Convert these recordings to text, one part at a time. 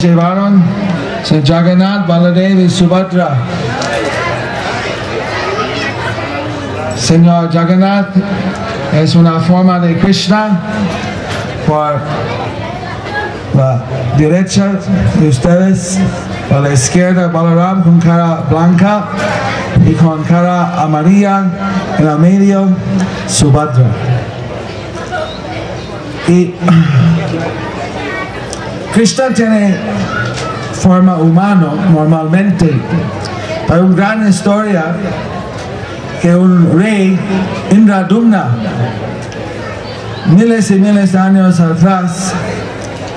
llevaron Sri Jagannath, Baladev Subhadra. Señor Jagannath es una forma de Krishna por la derecha de ustedes, a la izquierda Balaram con cara blanca y con cara amarilla en el medio Subhadra. Y Krishna tiene forma humana normalmente. Hay una gran historia que un rey, Indradumna, miles y miles de años atrás,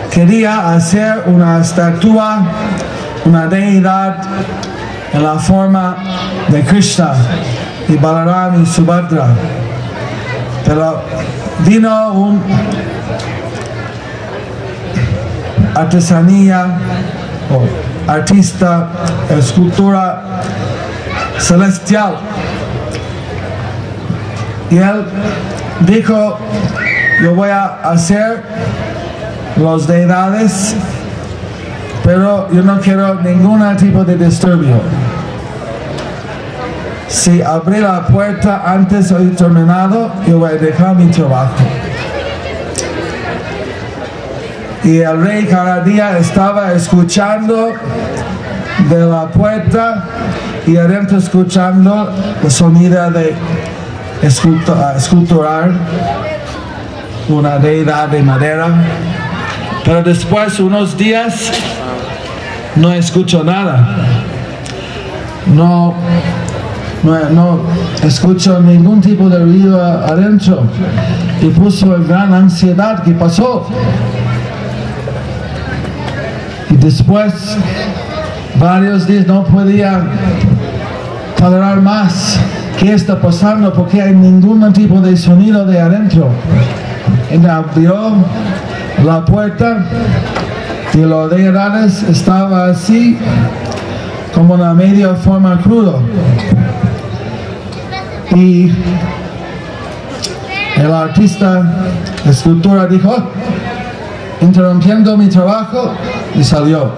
quería hacer una estatua, una deidad en la forma de Krishna y Balaram y Subhadra. Pero vino un artesanía o artista, escultura celestial. Y él dijo, yo voy a hacer los deidades, pero yo no quiero ningún tipo de disturbio. Si abrí la puerta antes de terminado, yo voy a dejar mi trabajo. Y el rey cada día estaba escuchando de la puerta y adentro escuchando el sonido de esculturar una deidad de madera. Pero después, unos días, no escucho nada. No, no, no escucho ningún tipo de ruido adentro. Y puso en gran ansiedad que pasó. Y después, varios días no podía tolerar más. ¿Qué está pasando? Porque hay ningún tipo de sonido de adentro. Y abrió la puerta y los deidades estaba así como una media forma crudo. Y el artista, la escultura dijo, interrumpiendo mi trabajo, y salió.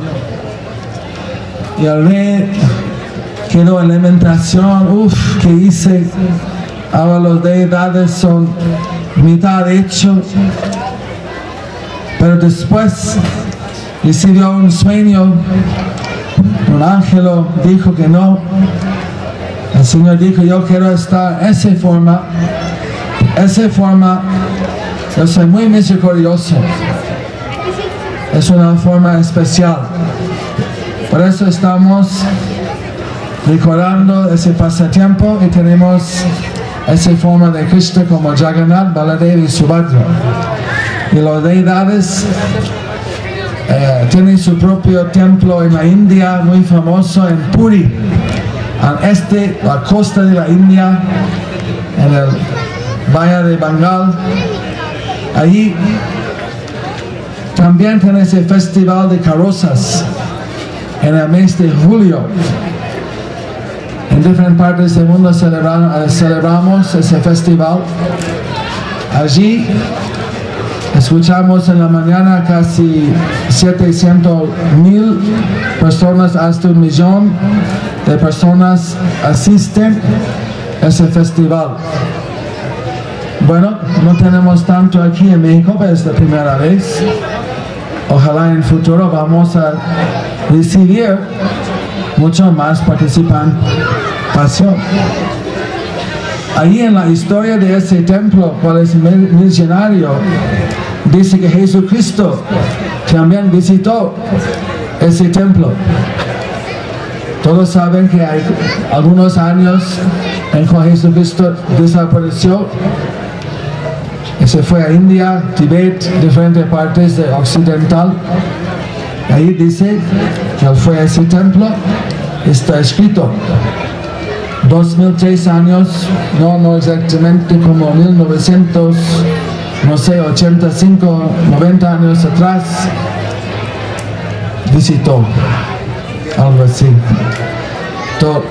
Y el rey quedó en lamentación, uff, que hice, ahora los deidades son mitad hecho. Pero después recibió un sueño, un ángel dijo que no. El Señor dijo, yo quiero estar esa forma, esa forma, yo soy muy misericordioso. Es una forma especial. Por eso estamos recordando ese pasatiempo y tenemos esa forma de Cristo como Jagannath, Baladev y Subhadra. Y los deidades eh, tienen su propio templo en la India, muy famoso en Puri, al este, la costa de la India, en el Valle de Bengal. Allí también tiene ese festival de carrozas en el mes de julio. En diferentes partes del mundo celebramos ese festival. Allí escuchamos en la mañana casi 700 mil personas, hasta un millón de personas asisten a ese festival. Bueno, no tenemos tanto aquí en México, pero es la primera vez. Ojalá en el futuro vamos a recibir mucho más participación. Ahí en la historia de ese templo, cual es misionario, dice que Jesucristo también visitó ese templo. Todos saben que hay algunos años en que Jesucristo desapareció se fue a India, Tibet, diferentes partes de occidental. Ahí dice que fue a ese templo, está escrito 2003 años, no, no exactamente como 1900, no sé, 85, 90 años atrás, visitó, algo así. Entonces,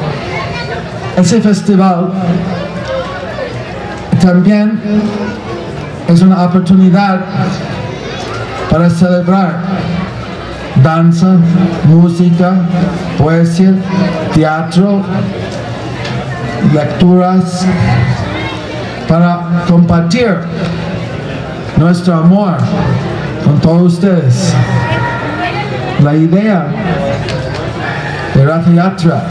ese festival también es una oportunidad para celebrar danza, música, poesía, teatro, lecturas, para compartir nuestro amor con todos ustedes. La idea de Rath Yatra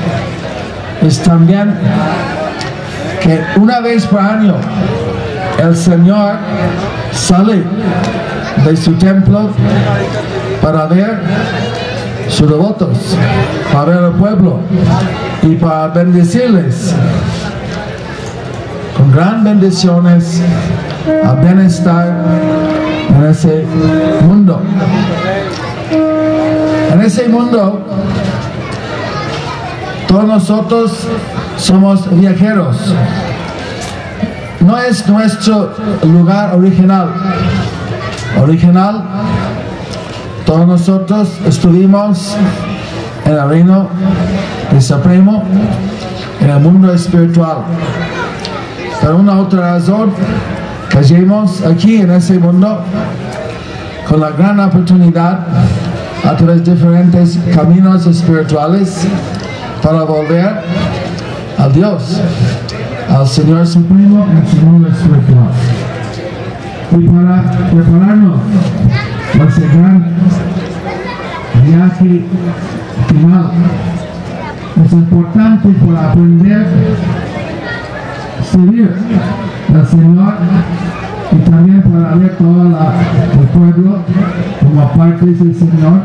es también que una vez por año el Señor sale de su templo para ver sus devotos, para al pueblo y para bendecirles con gran bendiciones a bienestar en ese mundo. En ese mundo, todos nosotros somos viajeros. No es nuestro lugar original. Original, todos nosotros estuvimos en el reino del Supremo, en el mundo espiritual. Por una otra razón, cayemos aquí en ese mundo con la gran oportunidad a través de diferentes caminos espirituales para volver al Dios, al Señor Supremo, al Señor espiritual. Y para prepararnos para gran viaje final, es importante para aprender servir al Señor y también para ver todo el pueblo como parte del Señor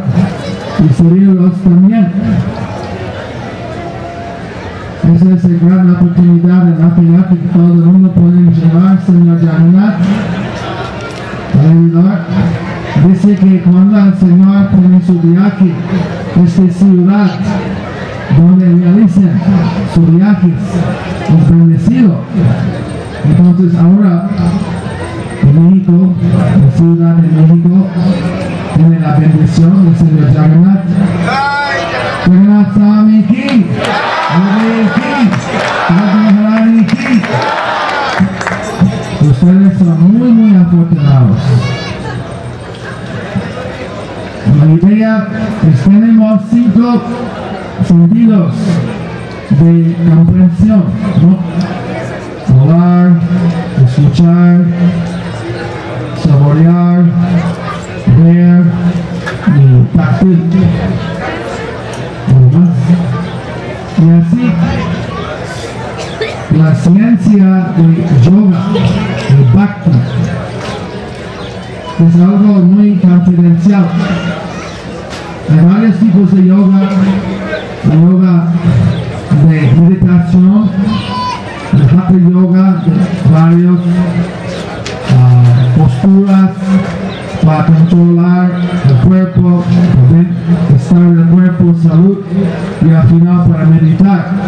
y servirlos también. Es la gran oportunidad de la que todo el mundo puede llevar, Señor Jagannath, alrededor. Dice que cuando el Señor tiene su viaje, esta ciudad, donde realicen sus viajes, es bendecido. Entonces ahora en México, la ciudad de México, tiene la bendición del Señor Jagannath. Jagannath Swami ki, Ustedes son muy muy afortunados. La idea es tenemos cinco sentidos de comprensión, ¿no? Hablar, escuchar, saborear, ver y táctil. Y así, ciencia de yoga, de bhakti, es algo muy confidencial. Hay varios tipos de yoga, yoga de meditación, el hatha yoga de varios uh, posturas para controlar el cuerpo, estar en el cuerpo, salud y al final para meditar.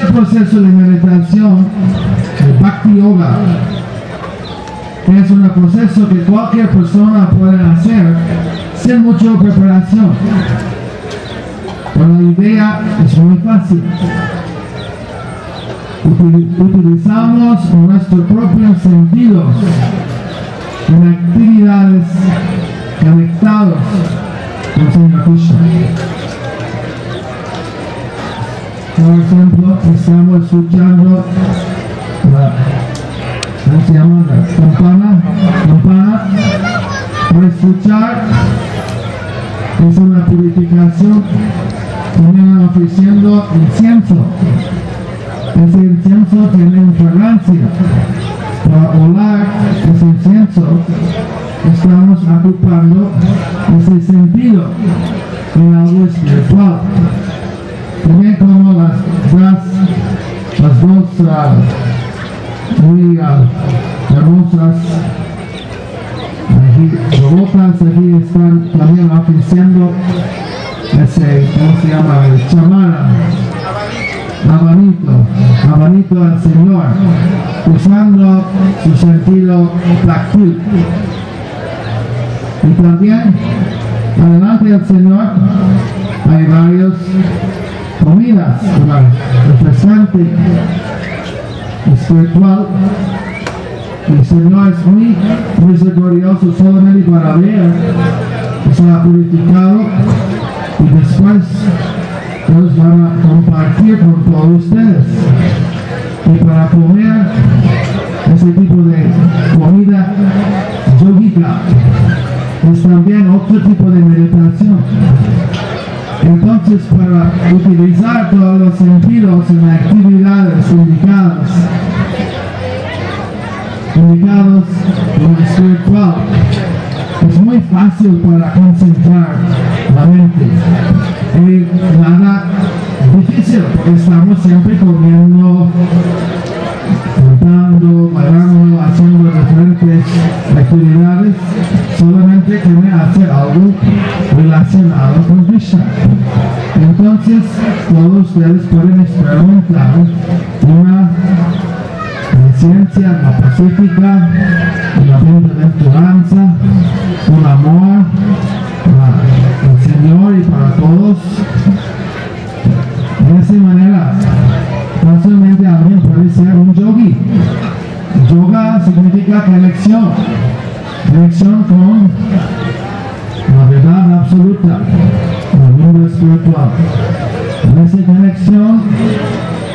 Ese proceso de meditación, el Bhakti Yoga, es un proceso que cualquier persona puede hacer sin mucha preparación. La idea es muy fácil. Utilizamos nuestros propios sentidos en actividades conectados con Señor Por ejemplo, estamos escuchando la, ¿cómo se llama? La campana. Por escuchar es una purificación. También ofreciendo incienso. Ese incienso tiene fragancia. Para olar ese incienso, estamos ocupando ese sentido en algo espiritual. También como las, las, las dos uh, muy uh, hermosas aquí, robotas aquí están también ofreciendo ese, ¿cómo se llama? El chamara, abanito, abanito al Señor, usando su sentido táctil. Y también, adelante del Señor, hay varias comidas, como refrescante, espiritual, el Señor es muy misericordioso solamente para ver está purificado y después ellos van a compartir con todos ustedes. Y para comer ese tipo de comida yogica es también otro tipo de meditación. Entonces, para utilizar todos los sentidos en actividades indicadas, indicados como espiritual, es muy fácil para concentrar la mente. Y nada difícil, porque estamos siempre comiendo, cantando, bailando, haciendo diferentes actividades, solamente que me hace algo relacionado con Krishna. Entonces, todos ustedes pueden experimentar una conciencia, una pacífica, una bienaventuranza, un amor para el Señor y para todos. De esa manera, fácilmente alguien puede ser un yogi. Yoga significa conexión, conexión con la verdad absoluta, el mundo espiritual. En esa conexión,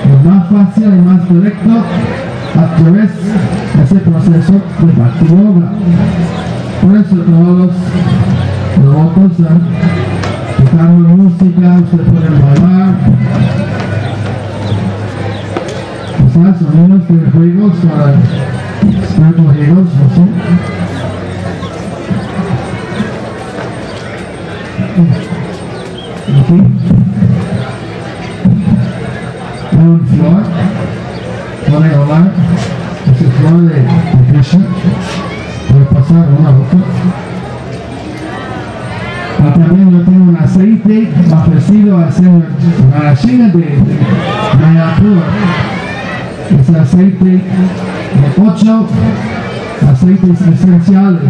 lo más fácil y más directo a través de ese proceso de Bhakti Yoga. Por eso todos los devotos están tocando música, ustedes pueden bailar. Quizás sonidos de juegos para sé. Aquí. Hay un flor puede hablar ese flor de, de Krishna, puede pasar una boca. Y también yo tengo un aceite ofrecido al señor Narashina de, de Mayapur. Es aceite de ocho aceites esenciales.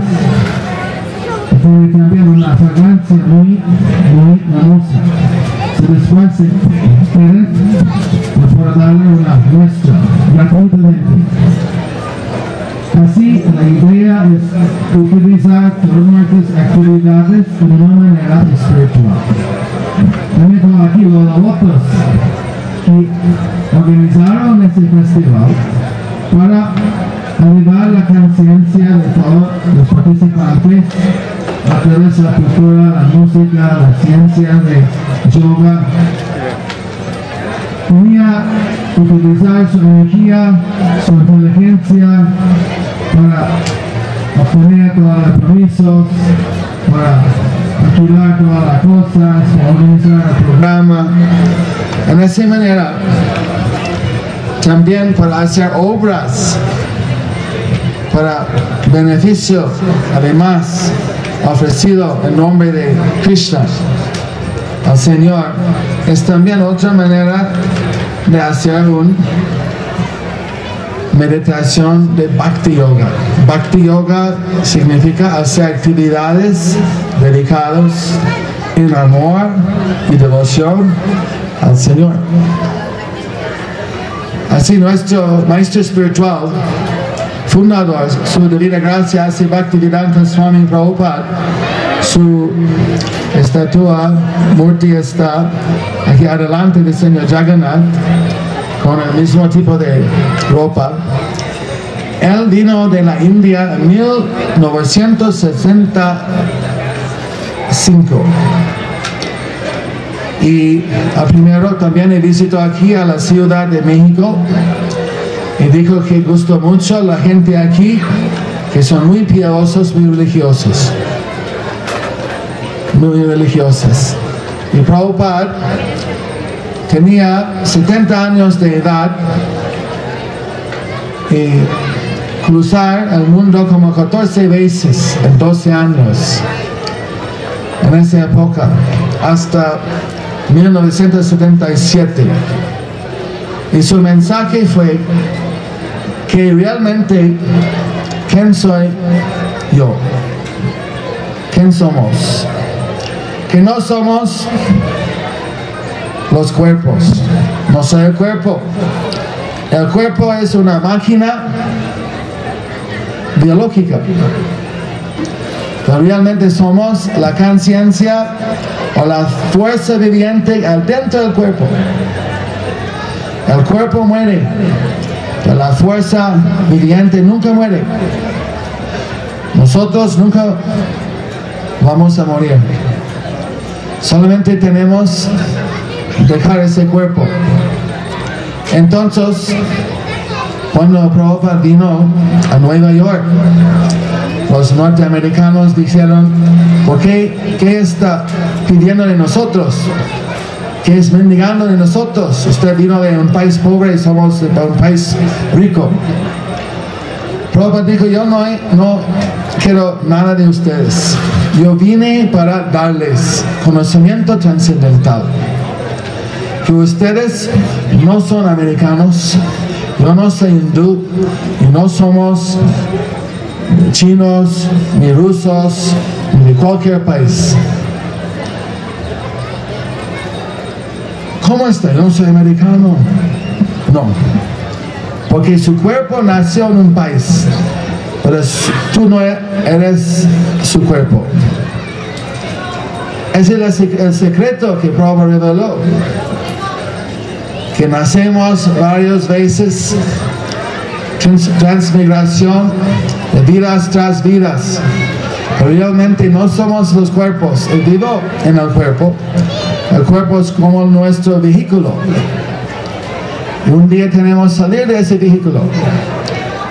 que Tiene también una fragancia muy, muy hermosa. Si después se quieren, pues para darle una muestra gratuitamente. Así, la idea es utilizar todas nuestras actividades de una manera espiritual. También tengo aquí los devotos que organizaron este festival para elevar la conciencia de todos los participantes a través de la cultura, la música, la ciencia de yoga. Quería utilizar su energía, su inteligencia para obtener todos los permisos, para alquilar todas las cosas, para organizar el programa. En esa manera, también para hacer obras para beneficio, además ofrecido en nombre de Krishna al Señor, es también otra manera de hacer una meditación de Bhakti Yoga. Bhakti Yoga significa hacer actividades dedicadas en amor y devoción al Señor. Así nuestro maestro espiritual fundador, su divina gracia, Sri Bhaktivedanta Swami Prabhupada, su estatua, Murti está aquí adelante del Señor Jagannath, con el mismo tipo de ropa. Él vino de la India en 1965. Y primero también he visitado aquí a la Ciudad de México y dijo que gustó mucho la gente aquí, que son muy piadosos, muy religiosos. Muy religiosas. Y Prabhupada tenía 70 años de edad y cruzar el mundo como 14 veces en 12 años en esa época hasta 1977 y su mensaje fue que realmente quién soy yo quién somos que no somos los cuerpos. No soy el cuerpo. El cuerpo es una máquina biológica realmente somos la conciencia o la fuerza viviente dentro del cuerpo. El cuerpo muere, pero la fuerza viviente nunca muere. Nosotros nunca vamos a morir. Solamente tenemos dejar ese cuerpo. Entonces, cuando Prabhupada vino a Nueva York, los norteamericanos dijeron, ¿por qué, qué está pidiendo de nosotros? ¿Qué es mendigando de nosotros? Usted vino de un país pobre y somos de un país rico. Prabhupada dijo, yo no, no quiero nada de ustedes. Yo vine para darles conocimiento trascendental. Que ustedes no son americanos, yo no soy hindú y no somos chinos, ni rusos, ni cualquier país. ¿Cómo está? No soy americano. No. Porque su cuerpo nació en un país, pero tú no eres su cuerpo. Ese es el secreto que Prabhupada reveló. Que nacemos varias veces, transmigración de vidas tras vidas. realmente no somos los cuerpos, el vivo en el cuerpo. El cuerpo es como nuestro vehículo. Y un día tenemos que salir de ese vehículo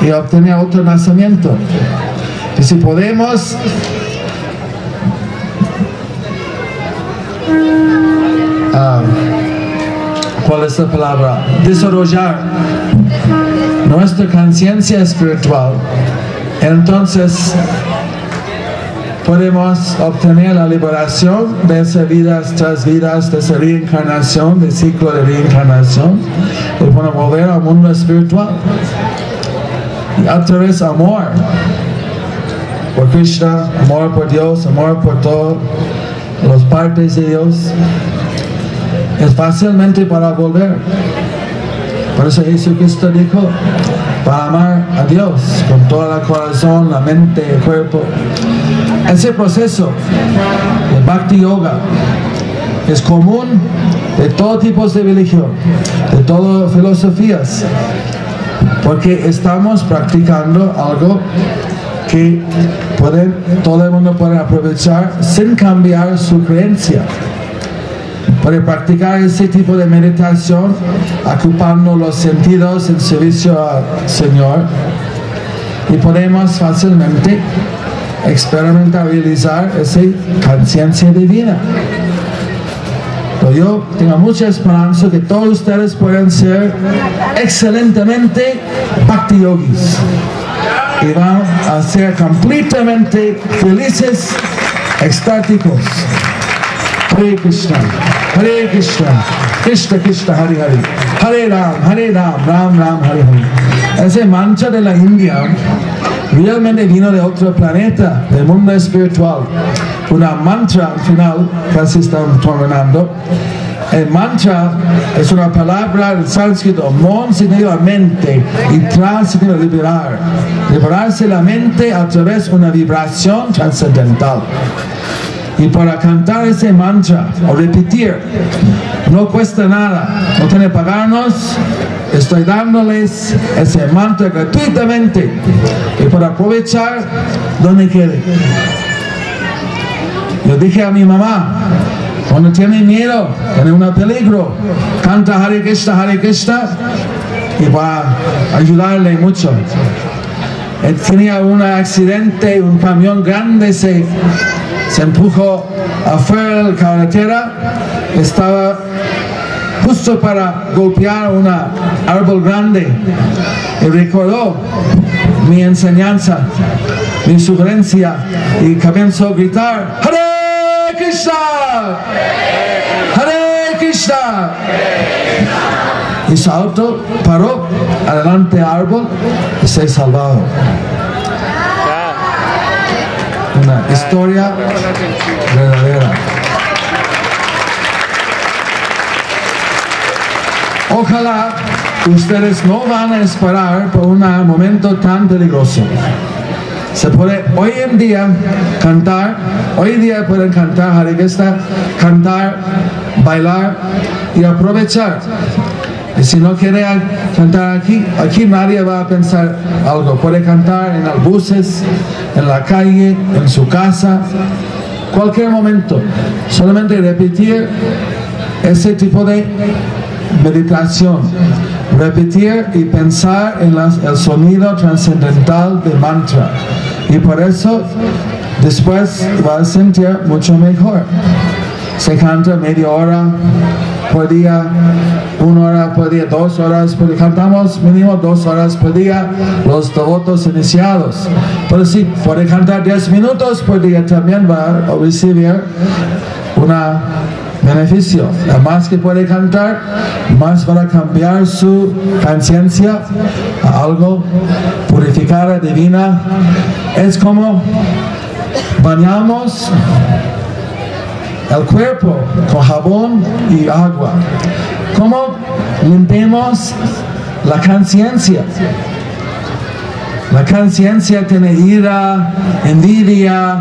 y obtener otro nacimiento. Y si podemos ah, ¿cuál es la palabra? Desarrollar nuestra conciencia espiritual, entonces podemos obtener la liberación de esas vidas tras vidas, de esa reencarnación, de ciclo de reencarnación, y podemos volver al mundo espiritual. Y a través amor por Krishna, amor por Dios, amor por todas las partes de Dios, es fácilmente para volver. Por eso Jesucristo dijo, para amar a Dios con todo el corazón, la mente, el cuerpo. Ese proceso de Bhakti Yoga es común de todo tipo de religión, de todas filosofías, porque estamos practicando algo que pueden, todo el mundo puede aprovechar sin cambiar su creencia. Para practicar ese tipo de meditación, ocupando los sentidos en servicio al Señor, y podemos fácilmente experimentar, realizar esa conciencia divina. yo tengo mucha esperanza que todos ustedes puedan ser excelentemente bhakti yogis y van a ser completamente felices, extáticos. Hare Krishna, Hare Krishna, Krishna Krishna, Hare Hare, Hare Ram, Hare Ram, Ram Ram, Hare Hare. Ese mancha de la India realmente vino de otro planeta, del mundo espiritual. Una mantra al final, casi estamos terminando. El mantra es una palabra en sánscrito, mon significa mente y trans significa liberar. Liberarse la mente a través de una vibración trascendental. Y para cantar ese mantra o repetir, no cuesta nada, no tiene que pagarnos, estoy dándoles ese mantra gratuitamente y para aprovechar donde quiere. Yo dije a mi mamá, cuando tiene miedo, tiene un peligro, canta Hare Krishna, y va a ayudarle mucho. Él tenía un accidente, un camión grande se se empujó afuera de la carretera, estaba justo para golpear un árbol grande. Y recordó mi enseñanza, mi sugerencia y comenzó a gritar Hare Krishna, Hare Krishna. Y su auto paró adelante del árbol y se salvó una historia verdadera. Ojalá ustedes no van a esperar por un momento tan peligroso. Se puede hoy en día cantar, hoy día pueden cantar Krishna, cantar, bailar y aprovechar. Y si no quiere cantar aquí, aquí nadie va a pensar algo. Puede cantar en los buses, en la calle, en su casa, cualquier momento. Solamente repetir ese tipo de meditación. Repetir y pensar en el sonido trascendental de mantra. Y por eso después va a sentir mucho mejor. Se canta media hora por día, una hora por día, dos horas por día. Cantamos mínimo dos horas por día los devotos iniciados. Pero si puede cantar diez minutos por día, también va a recibir una beneficio. Más que puede cantar, más para cambiar su conciencia a algo purificada, divina. Es como bañamos el cuerpo con jabón y agua. Como limpiamos la conciencia? La conciencia tiene ira, envidia,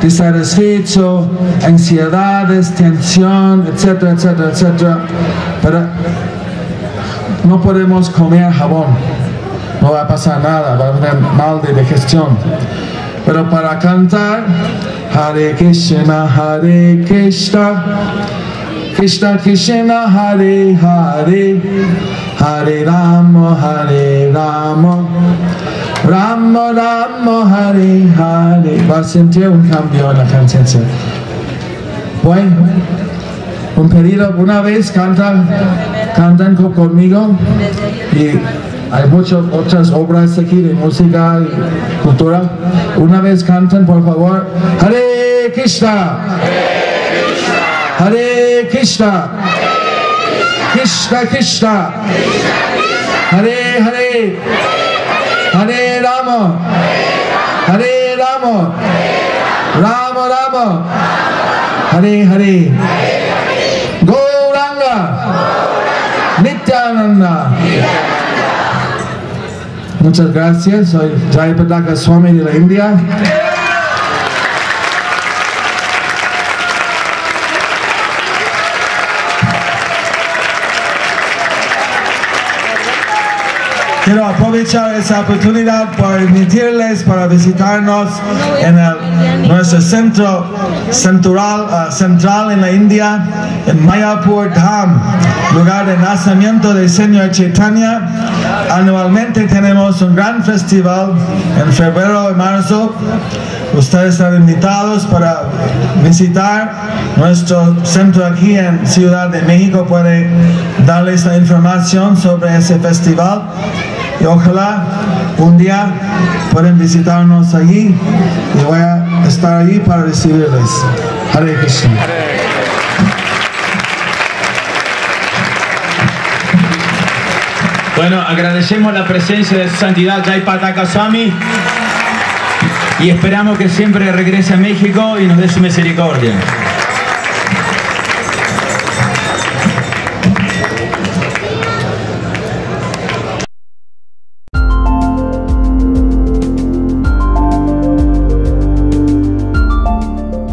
desatisfecho, ansiedades, tensión, etcétera, etcétera, etcétera. Pero no podemos comer jabón. No va a pasar nada, va a tener mal de digestión. Pero para cantar, Hare Krishna, Hare Krishna, Krishna Krishna, Hare Hare, Hare Rama, Hare Rama. Rama Rama Hare Hare va a sentir un cambio en la conciencia. Bueno, un pedido, una vez cantan, cantan conmigo y hay muchas otras obras aquí de música y cultura. Una vez cantan, por favor, Hare Krishna. Hare Krishna. Krishna Krishna. Hare Hare. Hare Rama. Hare Rama. Rama Rama. Hare Hare. Gauranga. Nityananda. Muchas gracias. Soy Jayapataka Swami de la India. Quiero aprovechar esa oportunidad para invitarles para visitarnos en nuestro centro central, uh, central en la India, en Mayapur Dham, lugar de nacimiento del Señor Chaitanya. Anualmente tenemos un gran festival en febrero y marzo. Ustedes están invitados para visitar nuestro centro aquí en Ciudad de México. Puede darles la información sobre ese festival y ojalá un día pueden visitarnos allí y voy a estar allí para recibirles. Hare. Bueno, agradecemos la presencia de su santidad Jai Pataka Swami y esperamos que siempre regrese a México y nos dé su misericordia.